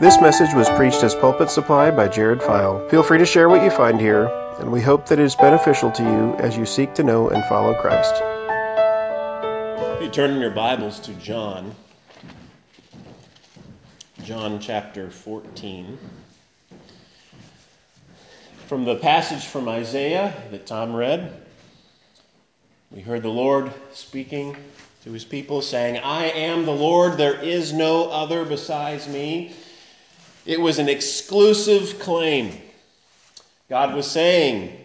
This message was preached as Pulpit Supply by Jared File. Feel free to share what you find here, and we hope that it is beneficial to you as you seek to know and follow Christ. If you turn in your Bibles to John, John chapter 14. From the passage from Isaiah that Tom read, we heard the Lord speaking to his people, saying, I am the Lord, there is no other besides me. It was an exclusive claim. God was saying,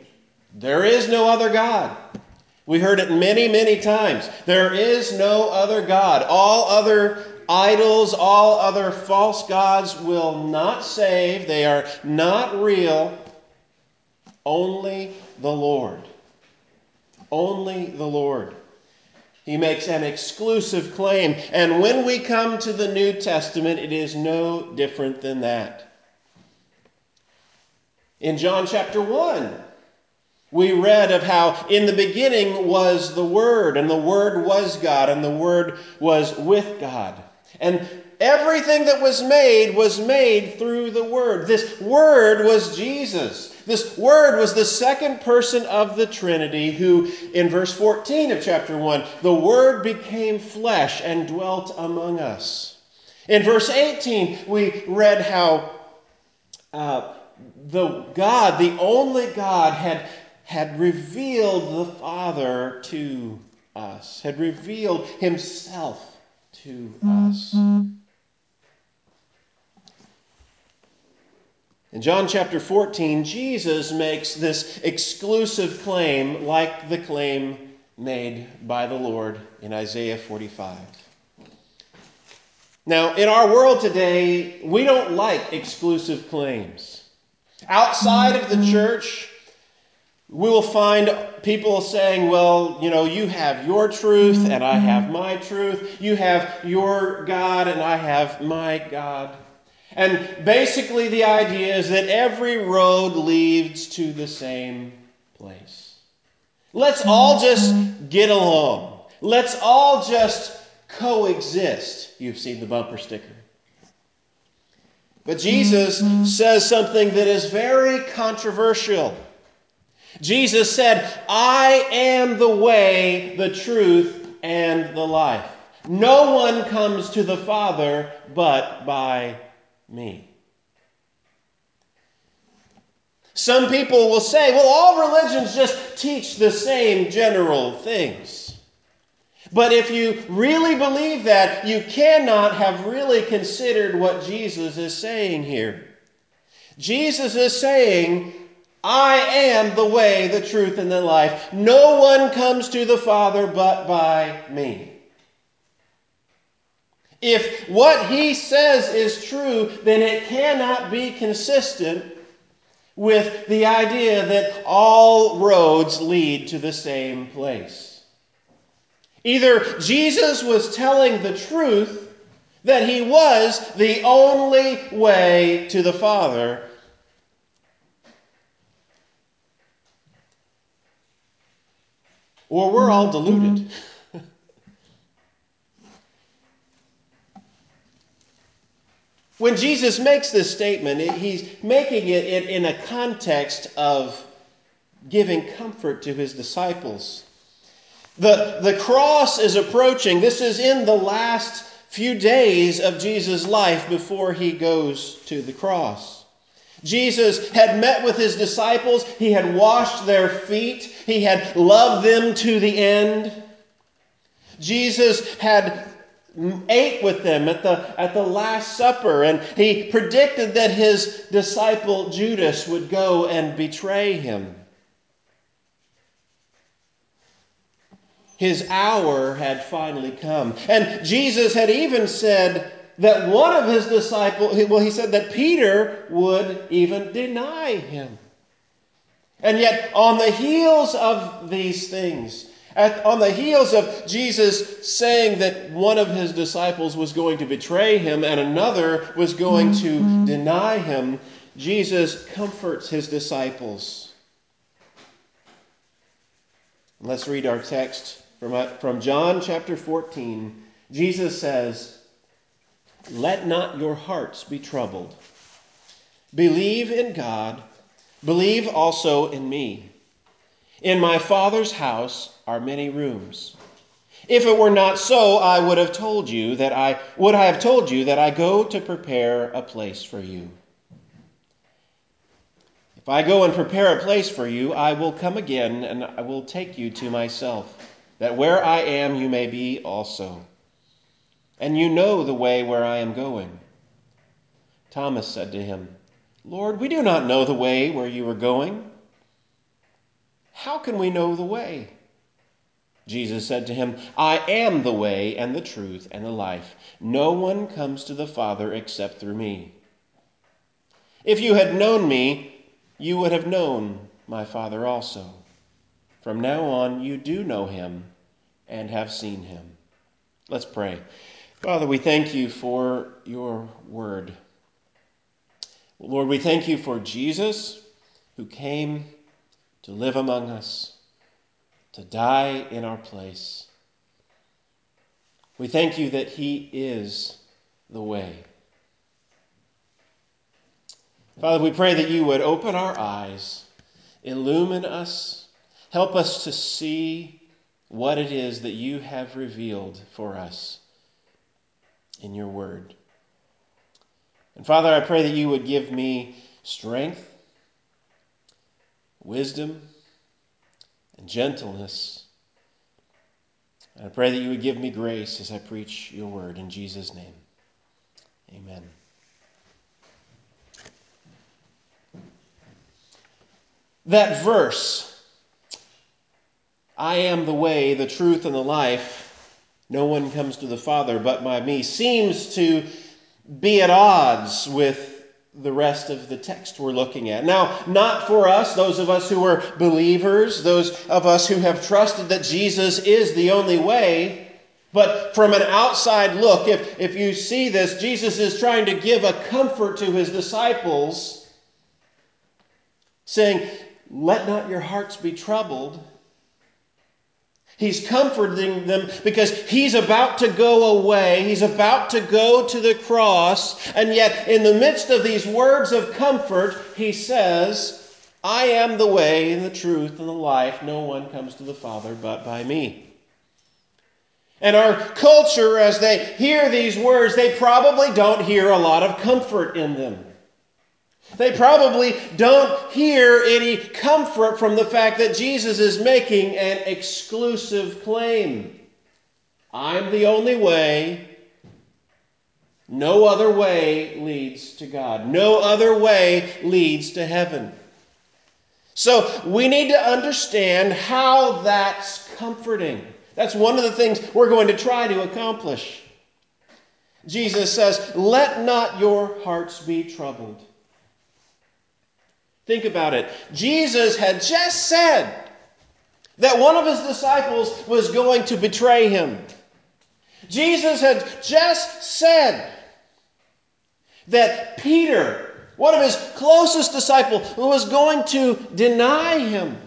There is no other God. We heard it many, many times. There is no other God. All other idols, all other false gods will not save. They are not real. Only the Lord. Only the Lord. He makes an exclusive claim. And when we come to the New Testament, it is no different than that. In John chapter 1, we read of how in the beginning was the Word, and the Word was God, and the Word was with God. And everything that was made was made through the Word. This Word was Jesus. This Word was the second person of the Trinity, who, in verse 14 of chapter 1, the Word became flesh and dwelt among us. In verse 18, we read how uh, the God, the only God, had, had revealed the Father to us, had revealed Himself to us. In John chapter 14, Jesus makes this exclusive claim like the claim made by the Lord in Isaiah 45. Now, in our world today, we don't like exclusive claims. Outside of the church, we will find people saying, well, you know, you have your truth and I have my truth. You have your God and I have my God. And basically, the idea is that every road leads to the same place. Let's all just get along. Let's all just coexist. You've seen the bumper sticker. But Jesus says something that is very controversial. Jesus said, I am the way, the truth, and the life. No one comes to the Father but by me. Some people will say, well, all religions just teach the same general things. But if you really believe that, you cannot have really considered what Jesus is saying here. Jesus is saying, I am the way, the truth, and the life. No one comes to the Father but by me. If what he says is true, then it cannot be consistent with the idea that all roads lead to the same place. Either Jesus was telling the truth that he was the only way to the Father, or we're all deluded. When Jesus makes this statement, he's making it in a context of giving comfort to his disciples. The, the cross is approaching. This is in the last few days of Jesus' life before he goes to the cross. Jesus had met with his disciples, he had washed their feet, he had loved them to the end. Jesus had ate with them at the, at the Last Supper, and he predicted that his disciple Judas would go and betray him. His hour had finally come. And Jesus had even said that one of his disciples, well, he said that Peter would even deny him. And yet, on the heels of these things, at, on the heels of Jesus saying that one of his disciples was going to betray him and another was going to deny him, Jesus comforts his disciples. Let's read our text from, uh, from John chapter 14. Jesus says, let not your hearts be troubled. Believe in God, believe also in me. In my Father's house are many rooms. If it were not so, I would have told you that I would I have told you that I go to prepare a place for you. If I go and prepare a place for you, I will come again and I will take you to myself, that where I am you may be also. And you know the way where I am going. Thomas said to him, Lord, we do not know the way where you are going. How can we know the way? Jesus said to him, I am the way and the truth and the life. No one comes to the Father except through me. If you had known me, you would have known my Father also. From now on, you do know him and have seen him. Let's pray. Father, we thank you for your word. Lord, we thank you for Jesus who came to live among us to die in our place. We thank you that He is the way. Father, we pray that you would open our eyes, illumine us, help us to see what it is that you have revealed for us in your word. And Father, I pray that you would give me strength, wisdom, and gentleness. And I pray that you would give me grace as I preach your word in Jesus' name. Amen. That verse, I am the way, the truth, and the life. No one comes to the Father but by me, seems to be at odds with the rest of the text we're looking at. Now, not for us, those of us who are believers, those of us who have trusted that Jesus is the only way, but from an outside look, if, if you see this, Jesus is trying to give a comfort to his disciples, saying, Let not your hearts be troubled. He's comforting them because he's about to go away. He's about to go to the cross. And yet, in the midst of these words of comfort, he says, I am the way and the truth and the life. No one comes to the Father but by me. And our culture, as they hear these words, they probably don't hear a lot of comfort in them. They probably don't hear any comfort from the fact that Jesus is making an exclusive claim. I'm the only way. No other way leads to God. No other way leads to heaven. So we need to understand how that's comforting. That's one of the things we're going to try to accomplish. Jesus says, Let not your hearts be troubled. Think about it. Jesus had just said that one of his disciples was going to betray him. Jesus had just said that Peter, one of his closest disciples, was going to deny him.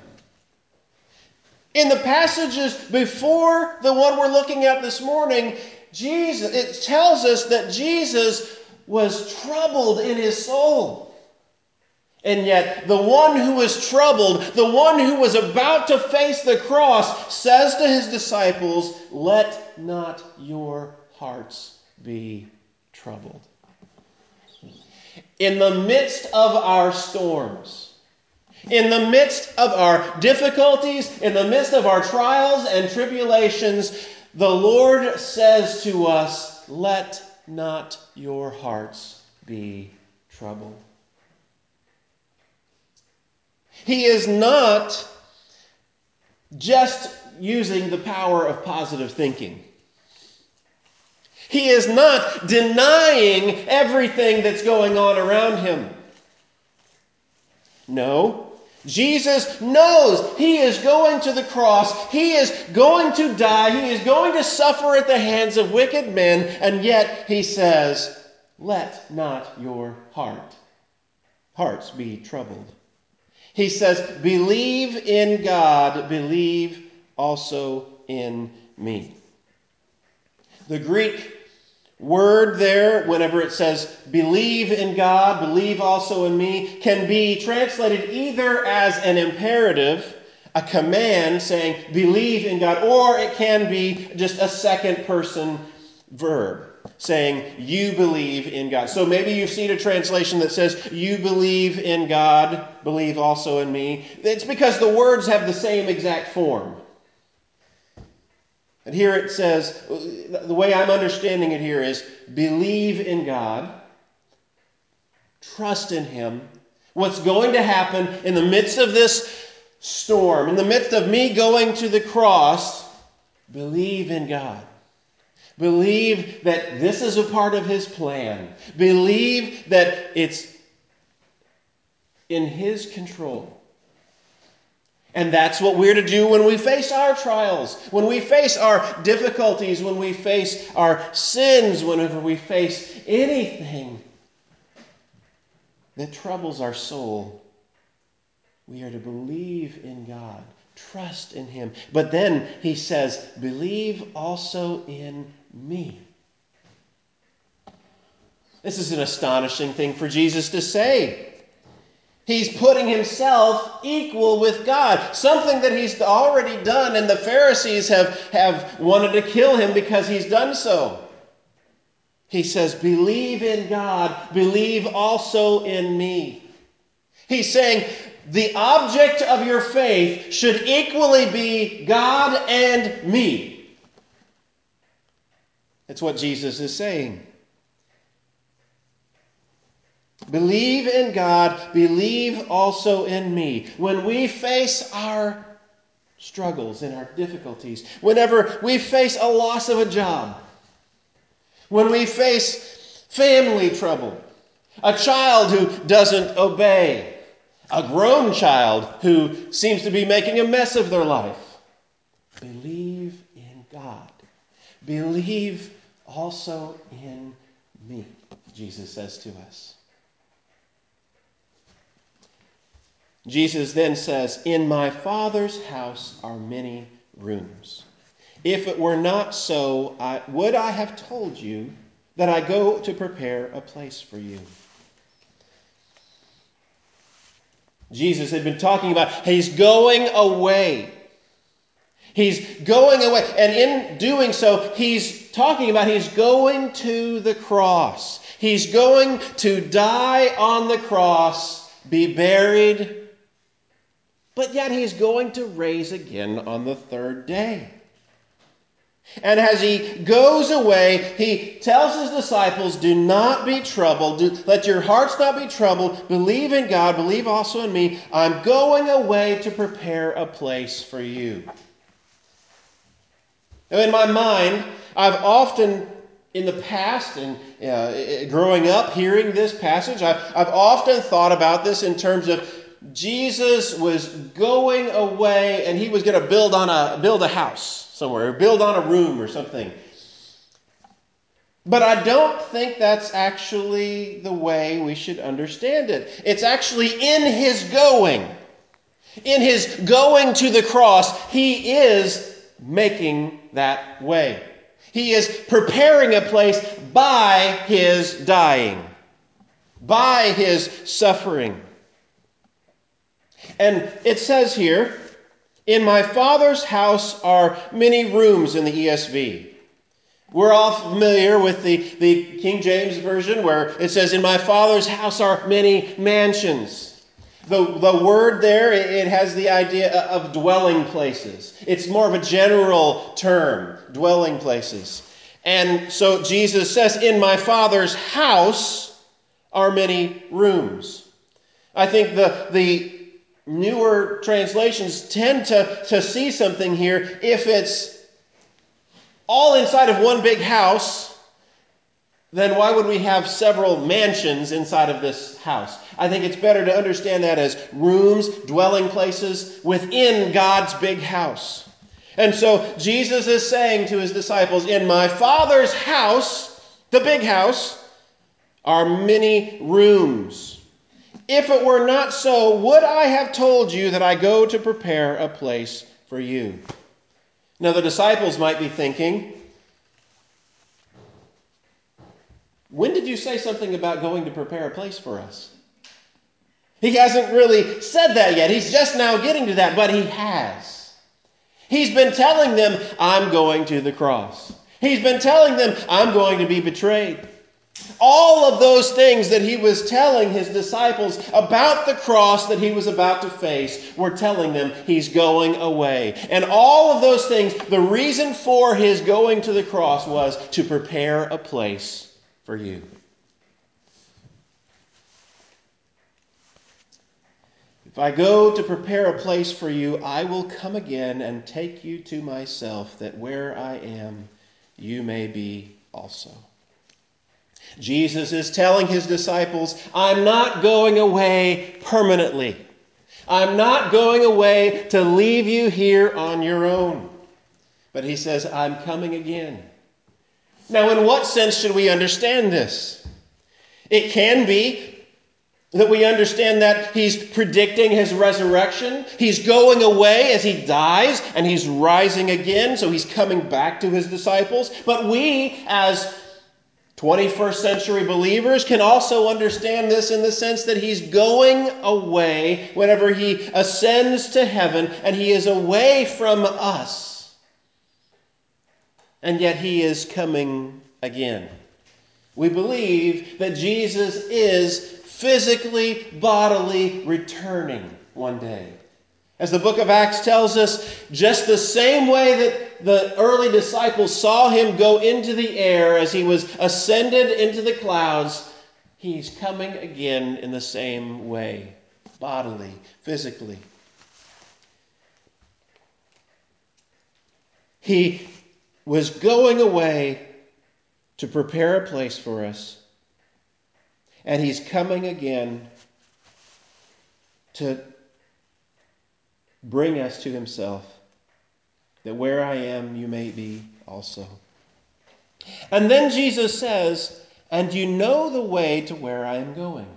In the passages before the one we're looking at this morning, Jesus it tells us that Jesus was troubled in his soul. And yet, the one who was troubled, the one who was about to face the cross, says to his disciples, Let not your hearts be troubled. In the midst of our storms, in the midst of our difficulties, in the midst of our trials and tribulations, the Lord says to us, Let not your hearts be troubled. He is not just using the power of positive thinking. He is not denying everything that's going on around him. No. Jesus knows he is going to the cross. He is going to die. He is going to suffer at the hands of wicked men. And yet he says, Let not your heart, hearts be troubled. He says, Believe in God, believe also in me. The Greek word there, whenever it says believe in God, believe also in me, can be translated either as an imperative, a command saying believe in God, or it can be just a second person verb saying you believe in God. So maybe you've seen a translation that says you believe in God, believe also in me. It's because the words have the same exact form. And here it says, the way I'm understanding it here is believe in God, trust in Him. What's going to happen in the midst of this storm, in the midst of me going to the cross, believe in God. Believe that this is a part of His plan. Believe that it's in His control. And that's what we're to do when we face our trials, when we face our difficulties, when we face our sins, whenever we face anything that troubles our soul. We are to believe in God, trust in Him. But then he says, believe also in me. This is an astonishing thing for Jesus to say. He's putting himself equal with God, something that he's already done, and the Pharisees have, have wanted to kill him because he's done so. He says, Believe in God, believe also in me. He's saying, The object of your faith should equally be God and me. That's what Jesus is saying. Believe in God, believe also in me. When we face our struggles and our difficulties, whenever we face a loss of a job, when we face family trouble, a child who doesn't obey, a grown child who seems to be making a mess of their life, believe in God. Believe also in me, Jesus says to us. Jesus then says, In my Father's house are many rooms. If it were not so, I, would I have told you that I go to prepare a place for you? Jesus had been talking about he's going away. He's going away. And in doing so, he's talking about he's going to the cross. He's going to die on the cross, be buried, but yet he's going to raise again on the third day. And as he goes away, he tells his disciples, Do not be troubled. Do, let your hearts not be troubled. Believe in God. Believe also in me. I'm going away to prepare a place for you. In my mind, I've often, in the past and uh, growing up hearing this passage, I've, I've often thought about this in terms of Jesus was going away and he was going to build on a build a house somewhere, or build on a room or something. But I don't think that's actually the way we should understand it. It's actually in his going. In his going to the cross, he is making that way. He is preparing a place by his dying, by his suffering. And it says here, In my Father's house are many rooms in the ESV. We're all familiar with the, the King James Version where it says, In my Father's house are many mansions. The, the word there, it has the idea of dwelling places. It's more of a general term, dwelling places. And so Jesus says, In my Father's house are many rooms. I think the, the newer translations tend to, to see something here if it's all inside of one big house then why would we have several mansions inside of this house? I think it's better to understand that as rooms, dwelling places within God's big house. And so Jesus is saying to his disciples, In my Father's house, the big house, are many rooms. If it were not so, would I have told you that I go to prepare a place for you? Now, the disciples might be thinking, When did you say something about going to prepare a place for us? He hasn't really said that yet. He's just now getting to that, but he has. He's been telling them, I'm going to the cross. He's been telling them, I'm going to be betrayed. All of those things that he was telling his disciples about the cross that he was about to face were telling them he's going away. And all of those things, the reason for his going to the cross was to prepare a place for you. If I go to prepare a place for you, I will come again and take you to myself, that where I am, you may be also. Jesus is telling his disciples, I'm not going away permanently. I'm not going away to leave you here on your own. But he says, I'm coming again. Now, in what sense should we understand this? It can be that we understand that he's predicting his resurrection. He's going away as he dies and he's rising again, so he's coming back to his disciples. But we, as 21st century believers can also understand this in the sense that he's going away whenever he ascends to heaven and he is away from us. And yet he is coming again. We believe that Jesus is physically, bodily returning one day. As the book of Acts tells us, just the same way that the early disciples saw him go into the air as he was ascended into the clouds, he's coming again in the same way, bodily, physically. He was going away to prepare a place for us, and he's coming again to bring us to himself, that where I am, you may be also. And then Jesus says, And you know the way to where I am going.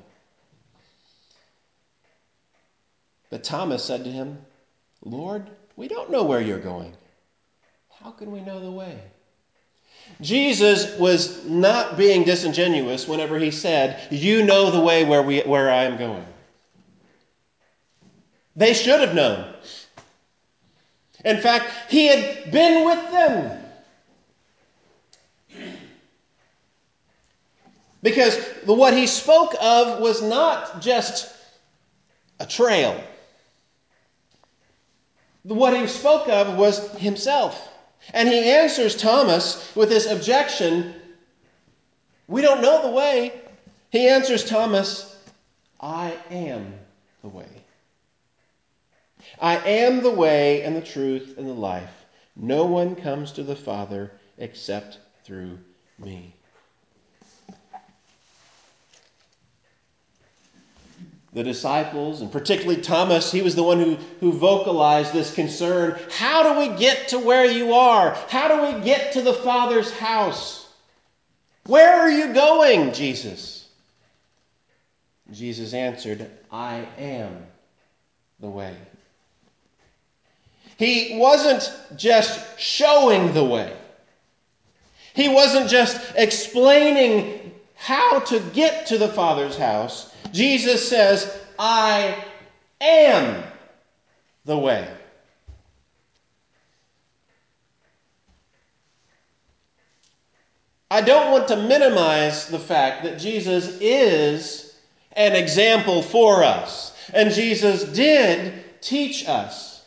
But Thomas said to him, Lord, we don't know where you're going. How can we know the way? Jesus was not being disingenuous whenever he said, You know the way where, we, where I am going. They should have known. In fact, he had been with them. Because what he spoke of was not just a trail. What he spoke of was himself. And he answers Thomas with this objection We don't know the way. He answers Thomas, I am the way. I am the way and the truth and the life. No one comes to the Father except through me. The disciples, and particularly Thomas, he was the one who, who vocalized this concern. How do we get to where you are? How do we get to the Father's house? Where are you going, Jesus? Jesus answered, I am the way. He wasn't just showing the way, he wasn't just explaining how to get to the Father's house. Jesus says, I am the way. I don't want to minimize the fact that Jesus is an example for us. And Jesus did teach us.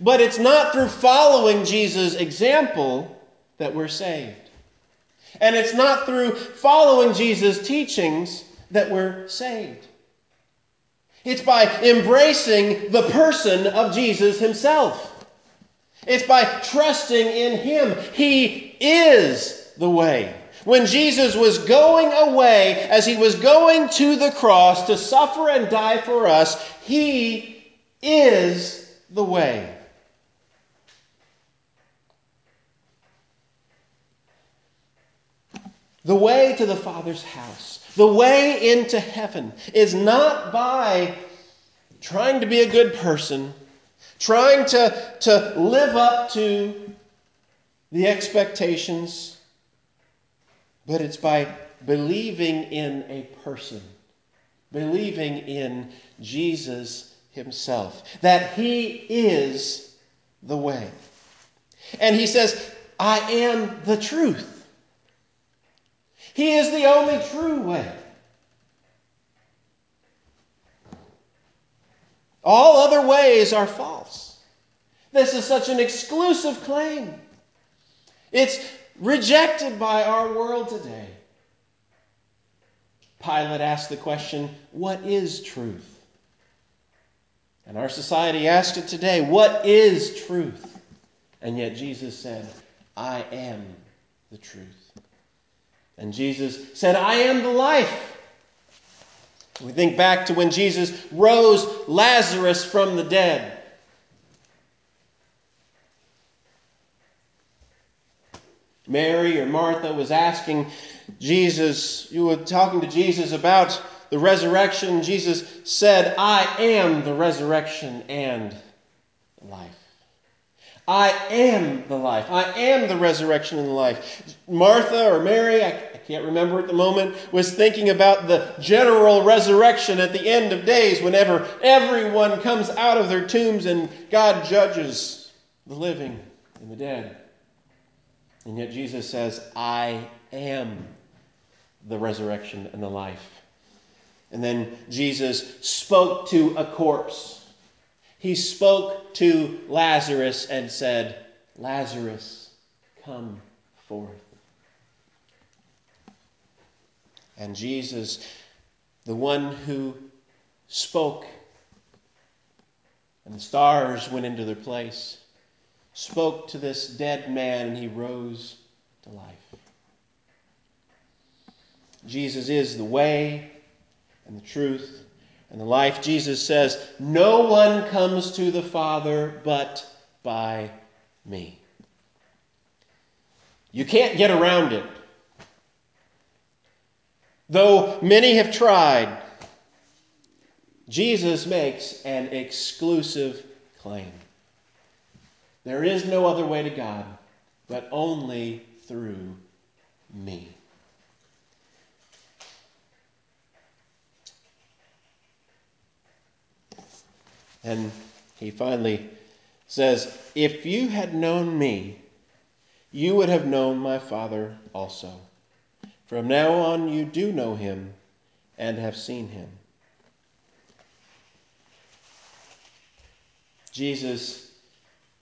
But it's not through following Jesus' example that we're saved. And it's not through following Jesus' teachings that we're saved. It's by embracing the person of Jesus himself. It's by trusting in him. He is the way. When Jesus was going away, as he was going to the cross to suffer and die for us, he is the way. The way to the Father's house, the way into heaven, is not by trying to be a good person, trying to, to live up to the expectations but it's by believing in a person, believing in Jesus himself, that he is the way. And he says, I am the truth. He is the only true way. All other ways are false. This is such an exclusive claim. It's rejected by our world today. Pilate asked the question, What is truth? And our society asks it today, What is truth? And yet Jesus said, I am the truth. And Jesus said, I am the life. We think back to when Jesus rose Lazarus from the dead. Mary or Martha was asking Jesus, you were talking to Jesus about the resurrection. Jesus said, I am the resurrection and life. I am the life. I am the resurrection and the life. Martha or Mary, I, I can't remember at the moment, was thinking about the general resurrection at the end of days whenever everyone comes out of their tombs and God judges the living and the dead. And yet Jesus says, I am the resurrection and the life. And then Jesus spoke to a corpse he spoke to Lazarus and said, Lazarus, come forth. And Jesus, the one who spoke, and the stars went into their place, spoke to this dead man, and he rose to life. Jesus is the way and the truth and the life, Jesus says, No one comes to the Father but by me. You can't get around it. Though many have tried, Jesus makes an exclusive claim. There is no other way to God but only through me. And he finally says, If you had known me, you would have known my Father also. From now on, you do know him and have seen him. Jesus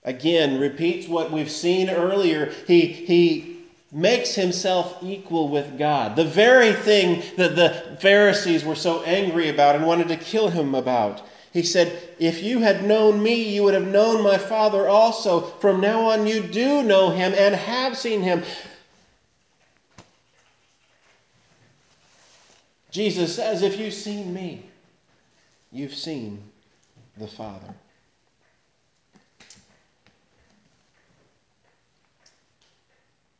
again repeats what we've seen earlier. He, he makes himself equal with God, the very thing that the Pharisees were so angry about and wanted to kill him about. He said, If you had known me, you would have known my Father also. From now on, you do know him and have seen him. Jesus says, If you've seen me, you've seen the Father.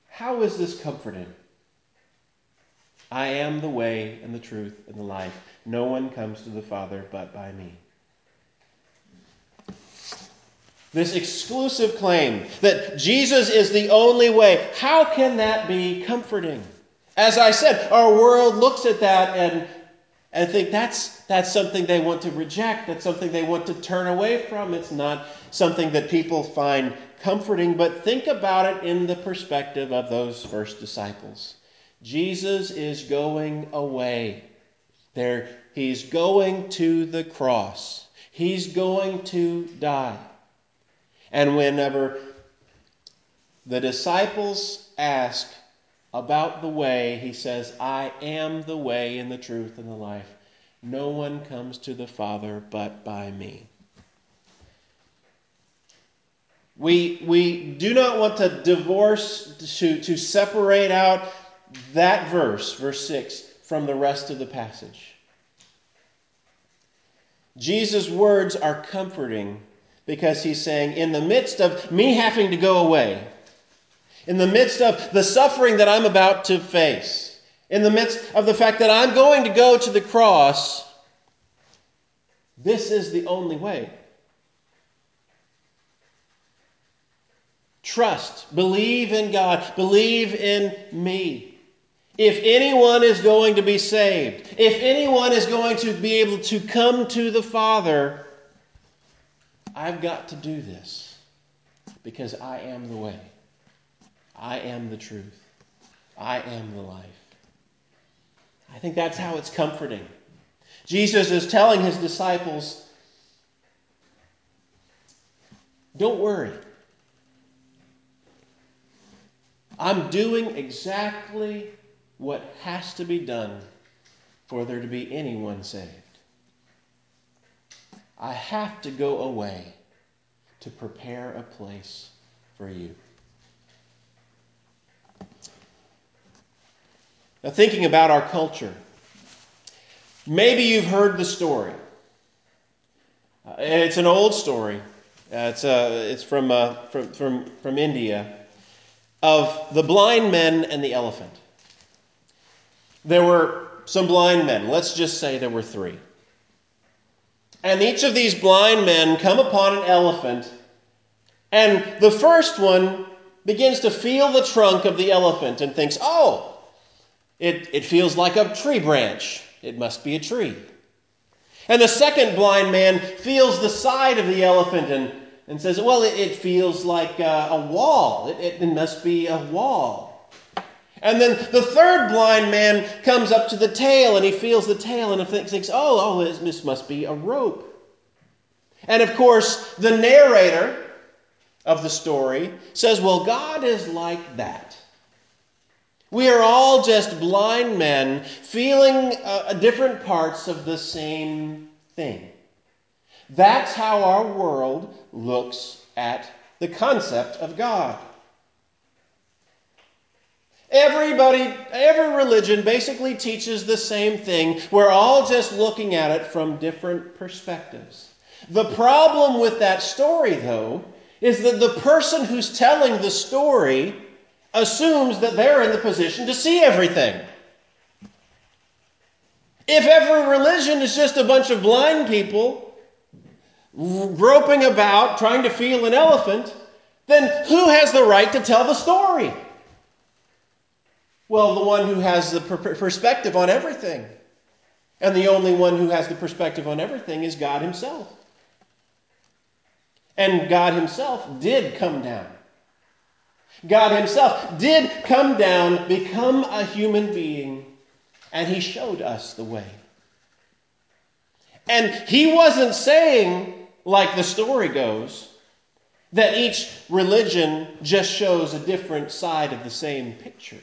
How is this comforting? I am the way and the truth and the life. No one comes to the Father but by me. This exclusive claim that Jesus is the only way. How can that be comforting? As I said, our world looks at that and, and think that's, that's something they want to reject. That's something they want to turn away from. It's not something that people find comforting. But think about it in the perspective of those first disciples. Jesus is going away. There, he's going to the cross. He's going to die. And whenever the disciples ask about the way, he says, I am the way and the truth and the life. No one comes to the Father but by me. We, we do not want to divorce, to, to separate out that verse, verse 6, from the rest of the passage. Jesus' words are comforting because he's saying, in the midst of me having to go away, in the midst of the suffering that I'm about to face, in the midst of the fact that I'm going to go to the cross, this is the only way. Trust, believe in God, believe in me. If anyone is going to be saved, if anyone is going to be able to come to the Father, I've got to do this because I am the way. I am the truth. I am the life. I think that's how it's comforting. Jesus is telling his disciples, don't worry. I'm doing exactly what has to be done for there to be anyone saved. I have to go away to prepare a place for you. Now, thinking about our culture, maybe you've heard the story. Uh, it's an old story. Uh, it's, uh, it's from, uh, from, from, from India of the blind men and the elephant. There were some blind men. Let's just say there were three. And each of these blind men come upon an elephant, and the first one begins to feel the trunk of the elephant and thinks, oh, it, it feels like a tree branch. It must be a tree. And the second blind man feels the side of the elephant and, and says, Well, it, it feels like a, a wall. It, it, it must be a wall. And then the third blind man comes up to the tail and he feels the tail and thinks, Oh, oh this must be a rope. And of course, the narrator of the story says, Well, God is like that. We are all just blind men feeling uh, different parts of the same thing. That's how our world looks at the concept of God. Everybody, every religion basically teaches the same thing. We're all just looking at it from different perspectives. The problem with that story, though, is that the person who's telling the story assumes that they're in the position to see everything. If every religion is just a bunch of blind people groping about trying to feel an elephant, then who has the right to tell the story? Well, the one who has the perspective on everything. And the only one who has the perspective on everything is God Himself. And God Himself did come down God Himself did come down, become a human being, and He showed us the way. And He wasn't saying, like the story goes, that each religion just shows a different side of the same picture.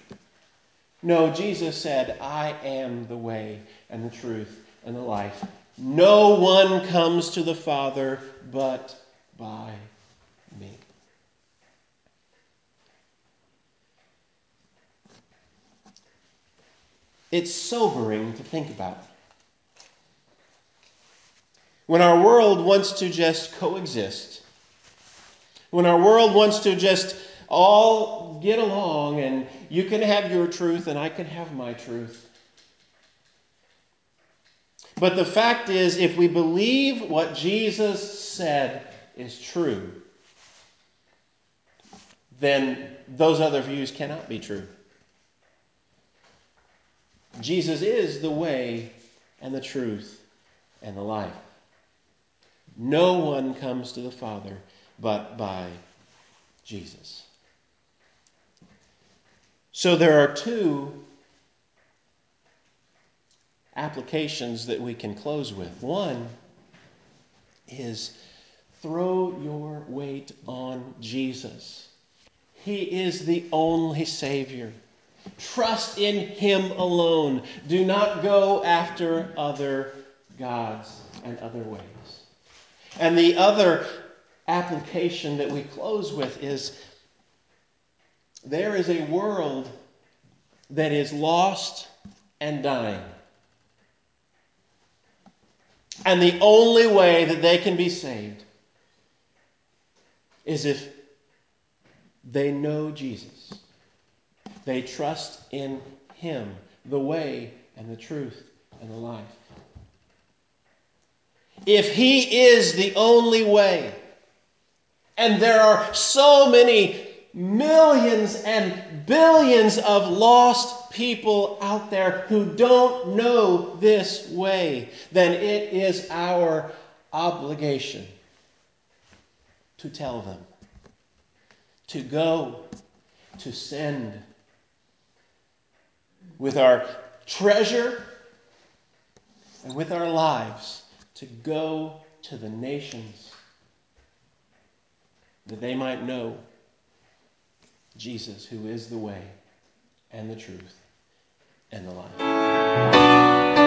No, Jesus said, I am the way and the truth and the life. No one comes to the Father but by me. It's sobering to think about. When our world wants to just coexist, when our world wants to just all get along and you can have your truth and I can have my truth. But the fact is, if we believe what Jesus said is true, then those other views cannot be true. Jesus is the way and the truth and the life. No one comes to the Father but by Jesus. So there are two applications that we can close with. One is throw your weight on Jesus. He is the only Savior. Trust in Him alone. Do not go after other gods and other ways. And the other application that we close with is there is a world that is lost and dying. And the only way that they can be saved is if they know Jesus. They trust in Him, the way and the truth and the life. If He is the only way, and there are so many millions and billions of lost people out there who don't know this way, then it is our obligation to tell them, to go, to send with our treasure and with our lives to go to the nations that they might know Jesus, who is the way and the truth and the life.